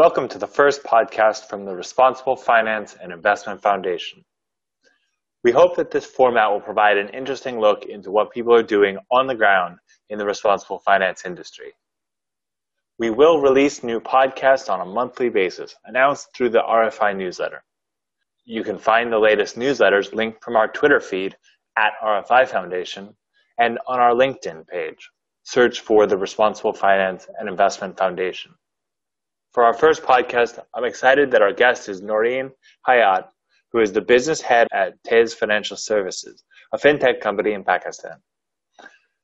Welcome to the first podcast from the Responsible Finance and Investment Foundation. We hope that this format will provide an interesting look into what people are doing on the ground in the responsible finance industry. We will release new podcasts on a monthly basis, announced through the RFI newsletter. You can find the latest newsletters linked from our Twitter feed at RFI Foundation and on our LinkedIn page. Search for the Responsible Finance and Investment Foundation. For our first podcast, I'm excited that our guest is Naureen Hyat, who is the business head at Tez Financial Services, a fintech company in Pakistan.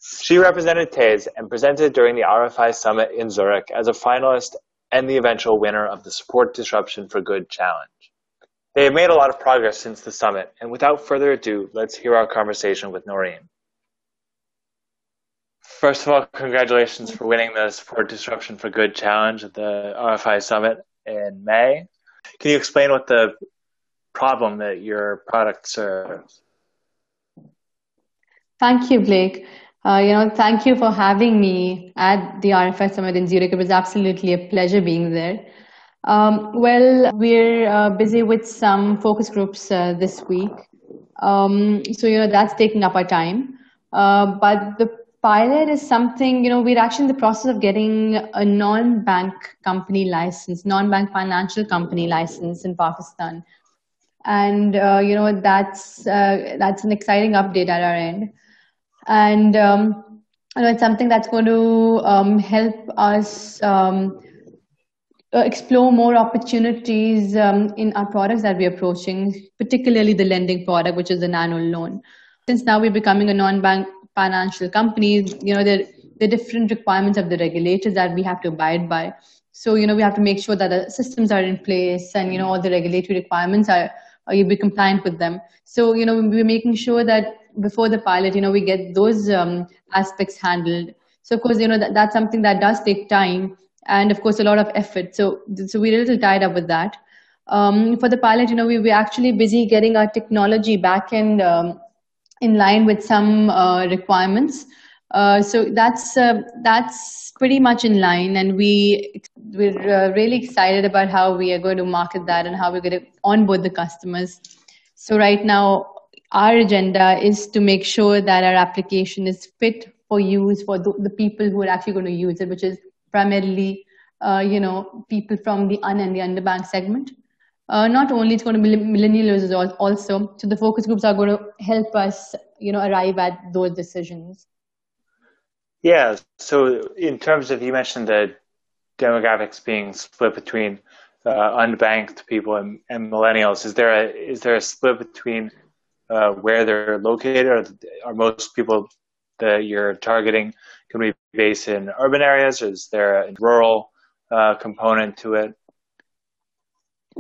She represented Tez and presented during the RFI Summit in Zurich as a finalist and the eventual winner of the Support Disruption for Good Challenge. They have made a lot of progress since the summit, and without further ado, let's hear our conversation with Noreen. First of all, congratulations for winning the Support Disruption for Good challenge at the RFI Summit in May. Can you explain what the problem that your product serves? Thank you, Blake. Uh, you know, thank you for having me at the RFI Summit in Zurich. It was absolutely a pleasure being there. Um, well, we're uh, busy with some focus groups uh, this week. Um, so, you know, that's taking up our time. Uh, but the pilot is something, you know, we're actually in the process of getting a non-bank company license, non-bank financial company license in Pakistan. And, uh, you know, that's, uh, that's an exciting update at our end. And, um, you know, it's something that's going to um, help us um, uh, explore more opportunities um, in our products that we're approaching, particularly the lending product, which is the nano loan. Since now we're becoming a non-bank financial companies, you know, the, the different requirements of the regulators that we have to abide by. So, you know, we have to make sure that the systems are in place and, you know, all the regulatory requirements are, are you be compliant with them. So, you know, we're making sure that before the pilot, you know, we get those um, aspects handled. So, of course, you know, that, that's something that does take time and, of course, a lot of effort. So, so we're a little tied up with that. Um, for the pilot, you know, we were actually busy getting our technology back in um, in line with some uh, requirements. Uh, so that's uh, that's pretty much in line, and we we're really excited about how we are going to market that and how we're going to onboard the customers. So right now, our agenda is to make sure that our application is fit for use for the, the people who are actually going to use it, which is primarily uh, you know people from the un and the underbanked segment. Uh, not only it's going to be millennial users also so the focus groups are going to help us you know arrive at those decisions. Yeah so in terms of you mentioned the demographics being split between uh, unbanked people and, and, millennials. Is there a is there a split between uh, where they're located? Or are most people that you're targeting going to be based in urban areas or is there a rural uh, component to it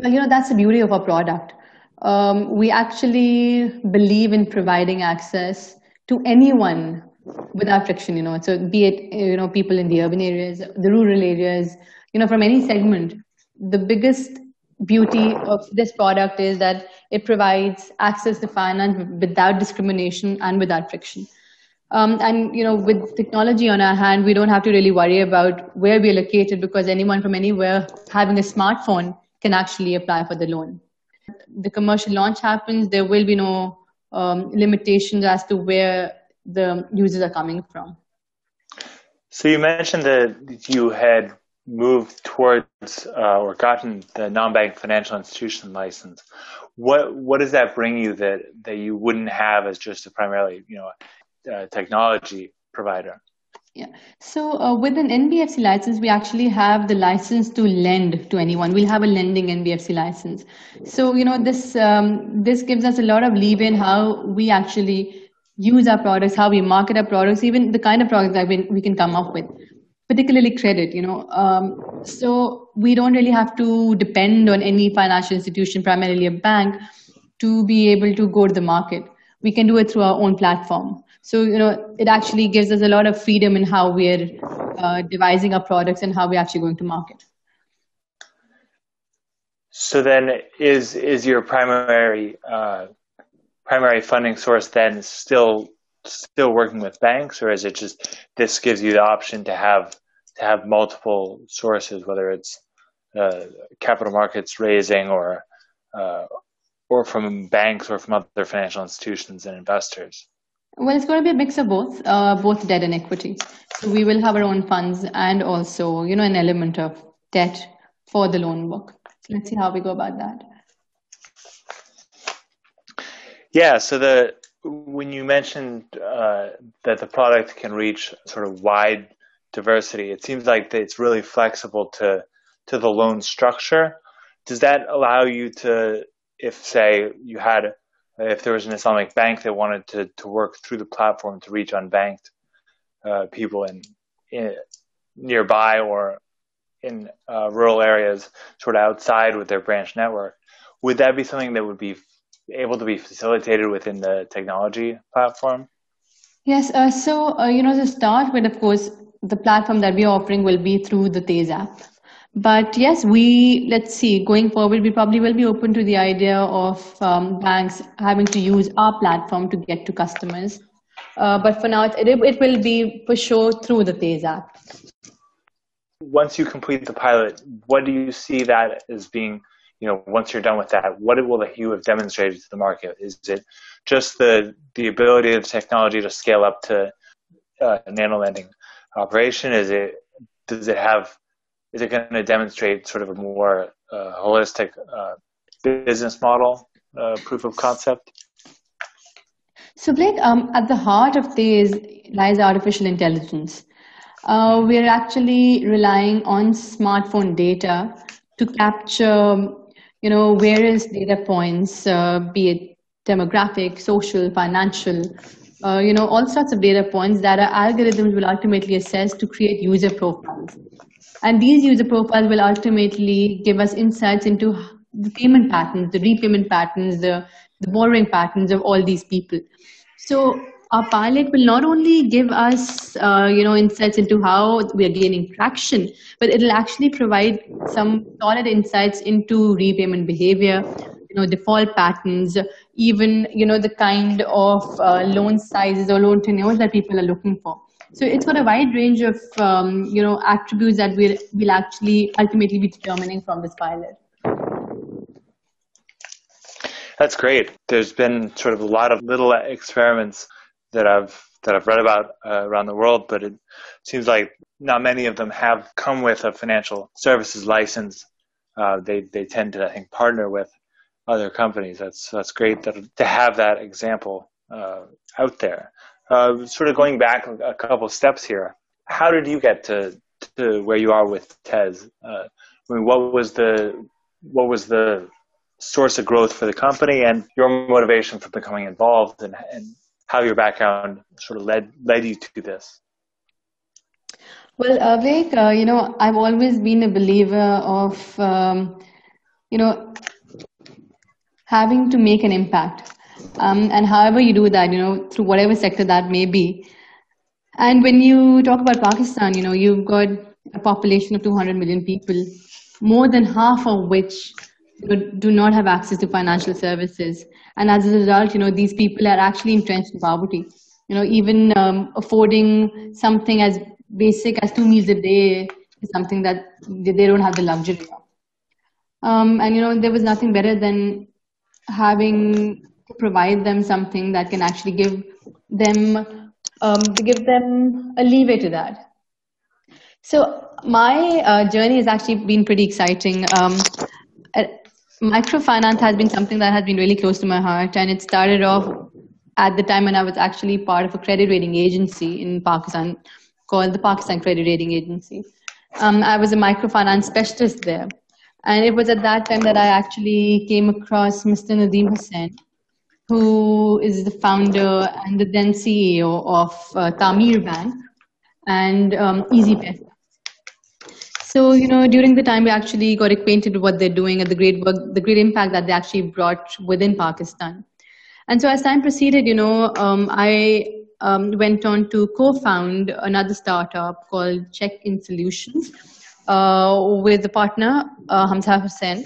you know, that's the beauty of our product. Um, we actually believe in providing access to anyone without friction, you know, so be it, you know, people in the urban areas, the rural areas, you know, from any segment. The biggest beauty of this product is that it provides access to finance without discrimination and without friction. Um, and you know, with technology on our hand, we don't have to really worry about where we're located because anyone from anywhere having a smartphone can actually apply for the loan. The commercial launch happens, there will be no um, limitations as to where the users are coming from. So you mentioned that you had moved towards uh, or gotten the non-bank financial institution license. What what does that bring you that that you wouldn't have as just a primarily you know technology provider? Yeah. So uh, with an NBFC license, we actually have the license to lend to anyone. We'll have a lending NBFC license. So you know this um, this gives us a lot of leeway in how we actually use our products, how we market our products, even the kind of products that we, we can come up with, particularly credit. You know, um, so we don't really have to depend on any financial institution, primarily a bank, to be able to go to the market. We can do it through our own platform. So, you know, it actually gives us a lot of freedom in how we're uh, devising our products and how we're actually going to market. So then, is is your primary uh, primary funding source then still still working with banks, or is it just this gives you the option to have to have multiple sources, whether it's uh, capital markets raising or uh, or from banks or from other financial institutions and investors? Well, it's going to be a mix of both, uh, both debt and equity. So we will have our own funds and also, you know, an element of debt for the loan book. So let's see how we go about that. Yeah. So the when you mentioned uh, that the product can reach sort of wide diversity, it seems like it's really flexible to to the loan structure. Does that allow you to, if say you had, if there was an Islamic bank that wanted to to work through the platform to reach unbanked uh, people in, in, nearby or in uh, rural areas, sort of outside with their branch network, would that be something that would be able to be facilitated within the technology platform? Yes. Uh, so, uh, you know, to start with, of course, the platform that we're offering will be through the Tez app. But yes, we, let's see, going forward, we probably will be open to the idea of um, banks having to use our platform to get to customers. Uh, but for now, it, it will be for sure through the Tez app. Once you complete the pilot, what do you see that as being you know, once you're done with that, what will you have demonstrated to the market? Is it just the the ability of technology to scale up to uh, nano lending operation? Is it does it have is it going to demonstrate sort of a more uh, holistic uh, business model uh, proof of concept? So, Blake, um, at the heart of this lies artificial intelligence. Uh, we're actually relying on smartphone data to capture you know, various data points, uh, be it demographic, social, financial, uh, you know, all sorts of data points that our algorithms will ultimately assess to create user profiles. And these user profiles will ultimately give us insights into the payment patterns, the repayment patterns, the, the borrowing patterns of all these people. So our pilot will not only give us, uh, you know, insights into how we are gaining traction, but it'll actually provide some solid insights into repayment behavior, you know, default patterns, even, you know, the kind of uh, loan sizes or loan tenures that people are looking for. So it's got a wide range of, um, you know, attributes that we'll, we'll actually ultimately be determining from this pilot. That's great. There's been sort of a lot of little experiments that I've that I've read about uh, around the world, but it seems like not many of them have come with a financial services license. Uh, they they tend to I think partner with other companies. That's that's great that, to have that example uh, out there. Uh, sort of going back a couple steps here. How did you get to to where you are with Tez? Uh, I mean, what was the what was the source of growth for the company and your motivation for becoming involved and, and how your background sort of led led you to this. Well, Avik, uh, you know, I've always been a believer of, um, you know, having to make an impact. Um, and however you do that, you know, through whatever sector that may be. And when you talk about Pakistan, you know, you've got a population of 200 million people, more than half of which do not have access to financial services. And as a result, you know, these people are actually entrenched in poverty. You know, even um, affording something as basic as two meals a day is something that they don't have the luxury of. Um, and, you know, there was nothing better than having provide them something that can actually give them, um, to give them a leeway to that. So my uh, journey has actually been pretty exciting. Um, microfinance has been something that has been really close to my heart and it started off at the time when i was actually part of a credit rating agency in pakistan called the pakistan credit rating agency um, i was a microfinance specialist there and it was at that time that i actually came across mr nadeem hussain who is the founder and the then ceo of uh, Tameer Bank and um, Easypaisa so, you know, during the time we actually got acquainted with what they're doing and the great work, the great impact that they actually brought within Pakistan. And so as time proceeded, you know, um, I um, went on to co-found another startup called Check-in Solutions uh, with a partner, uh, Hamza Hussain.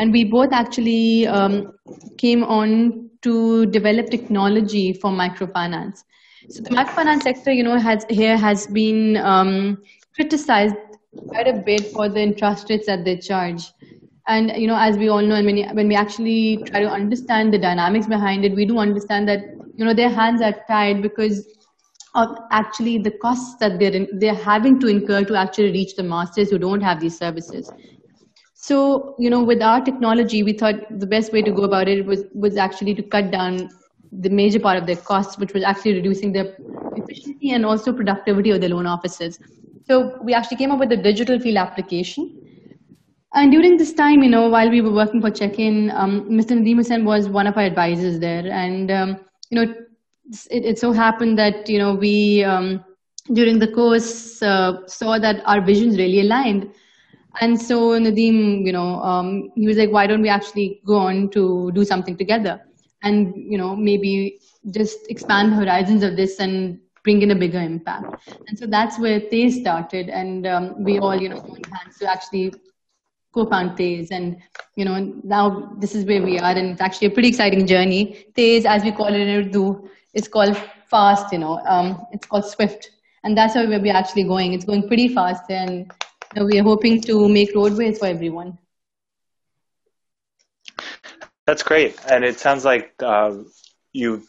And we both actually um, came on to develop technology for microfinance. So the microfinance sector, you know, has here has been um, criticized quite a bit for the interest rates that they charge. And you know, as we all know, and when, when we actually try to understand the dynamics behind it, we do understand that you know their hands are tied because of actually the costs that they're in, they're having to incur to actually reach the masters who don't have these services. So you know, with our technology, we thought the best way to go about it was was actually to cut down the major part of their costs, which was actually reducing their efficiency and also productivity of the loan officers. So we actually came up with a digital field application. And during this time, you know, while we were working for Check-in, um, Mr. Nadeem Hussain was one of our advisors there. And, um, you know, it, it, so happened that, you know, we, um, during the course, uh, saw that our visions really aligned. And so Nadeem, you know, um, he was like, why don't we actually go on to do something together? and you know maybe just expand the horizons of this and bring in a bigger impact. And so that's where Tez started, and um, we all you know joined hands to actually co-found Tez, and you know now this is where we are, and it's actually a pretty exciting journey. Tez, as we call it in Urdu, it's called fast. You know, um, it's called Swift, and that's where we're actually going. It's going pretty fast, and know, we are hoping to make roadways for everyone. That's great, and it sounds like uh, you've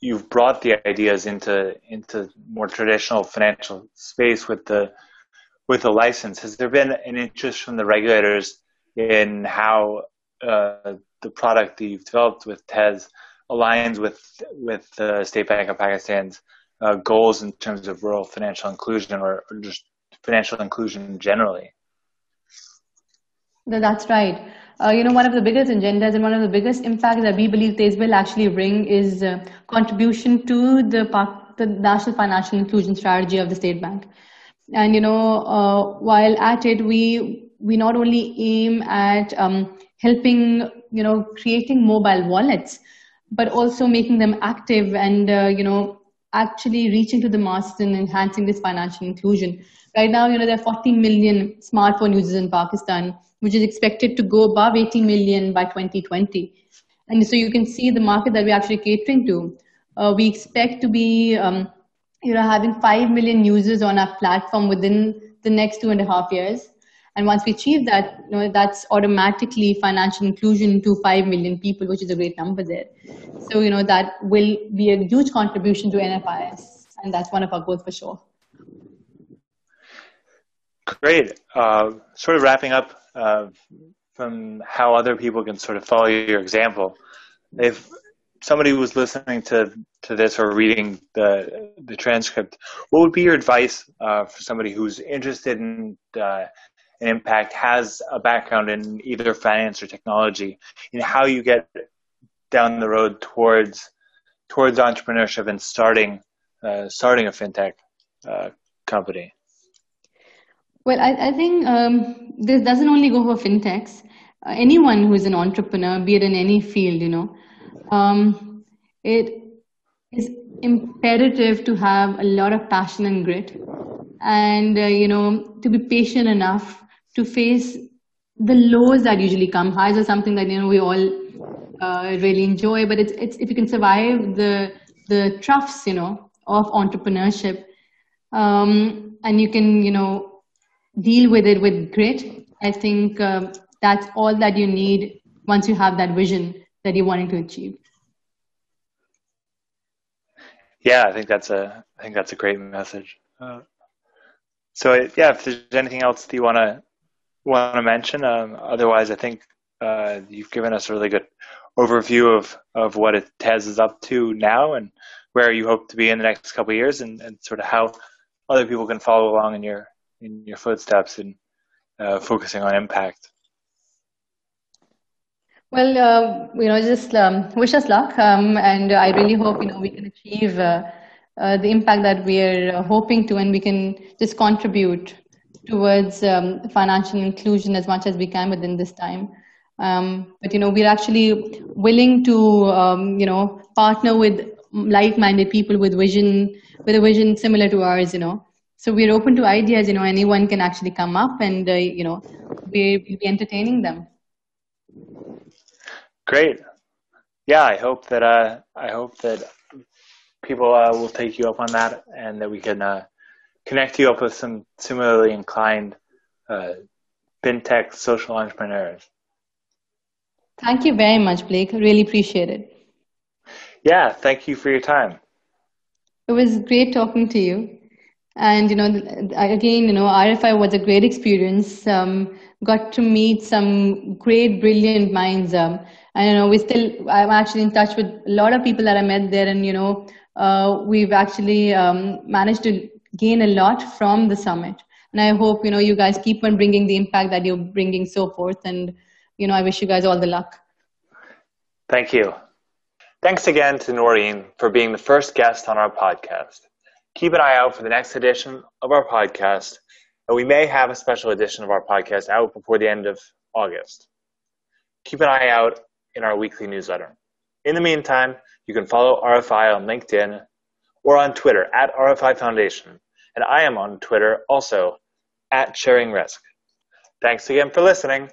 you've brought the ideas into into more traditional financial space with the with the license. Has there been an interest from the regulators in how uh, the product that you've developed with Tez aligns with with the State Bank of Pakistan's uh, goals in terms of rural financial inclusion or, or just financial inclusion generally? That's right uh, you know, one of the biggest agendas and one of the biggest impacts that we believe Tez will actually bring is uh, contribution to the, the national financial inclusion strategy of the state bank. And you know, uh, while at it, we we not only aim at um, helping, you know, creating mobile wallets, but also making them active and uh, you know actually reaching to the masses and enhancing this financial inclusion. Right now, you know, there are 40 million smartphone users in Pakistan which is expected to go above 80 million by 2020. And so you can see the market that we're actually catering to. Uh, we expect to be, um, you know, having 5 million users on our platform within the next two and a half years. And once we achieve that, you know, that's automatically financial inclusion to 5 million people, which is a great number there. So, you know, that will be a huge contribution to NFIS. And that's one of our goals for sure. Great. Uh, sort of wrapping up uh, from how other people can sort of follow your example. If somebody was listening to, to this or reading the the transcript, what would be your advice uh, for somebody who's interested in uh, an impact, has a background in either finance or technology, in how you get down the road towards towards entrepreneurship and starting uh, starting a fintech uh, company? Well, I, I think um, this doesn't only go for fintechs. Uh, anyone who is an entrepreneur, be it in any field, you know, um, it is imperative to have a lot of passion and grit, and uh, you know, to be patient enough to face the lows that usually come. Highs are something that you know we all uh, really enjoy, but it's it's if you can survive the the troughs, you know, of entrepreneurship, um, and you can you know deal with it with grit. I think um, that's all that you need once you have that vision that you're wanting to achieve. Yeah, I think that's a I think that's a great message. Uh, so yeah, if there's anything else that you want to want to mention, um, otherwise I think uh, you've given us a really good overview of of what it Tez is up to now and where you hope to be in the next couple of years, and, and sort of how other people can follow along in your in your footsteps and uh, focusing on impact? Well, uh, you know, just um, wish us luck, um, and I really hope you know we can achieve uh, uh the impact that we are hoping to, and we can just contribute towards um, financial inclusion as much as we can within this time. Um, but you know, we're actually willing to um, you know partner with like-minded people with vision, with a vision similar to ours. You know, so we're open to ideas you know anyone can actually come up and uh, you know we, will be entertaining them great yeah i hope that uh, i hope that people uh, will take you up on that and that we can uh, connect you up with some similarly inclined uh, fintech social entrepreneurs. Thank you very much, Blake. I Really appreciate it. Yeah, thank you for your time. It was great talking to you. And, you know, again, you know, RFI was a great experience. Um, got to meet some great, brilliant minds. Um, and, you know, we still, I'm actually in touch with a lot of people that I met there. And, you know, uh, we've actually um, managed to gain a lot from the summit. And I hope, you know, you guys keep on bringing the impact that you're bringing so forth. And, you know, I wish you guys all the luck. Thank you. Thanks again to Naureen for being the first guest on our podcast. Keep an eye out for the next edition of our podcast, and we may have a special edition of our podcast out before the end of August. Keep an eye out in our weekly newsletter. In the meantime, you can follow RFI on LinkedIn or on Twitter at RFI Foundation, and I am on Twitter also at Sharing Risk. Thanks again for listening.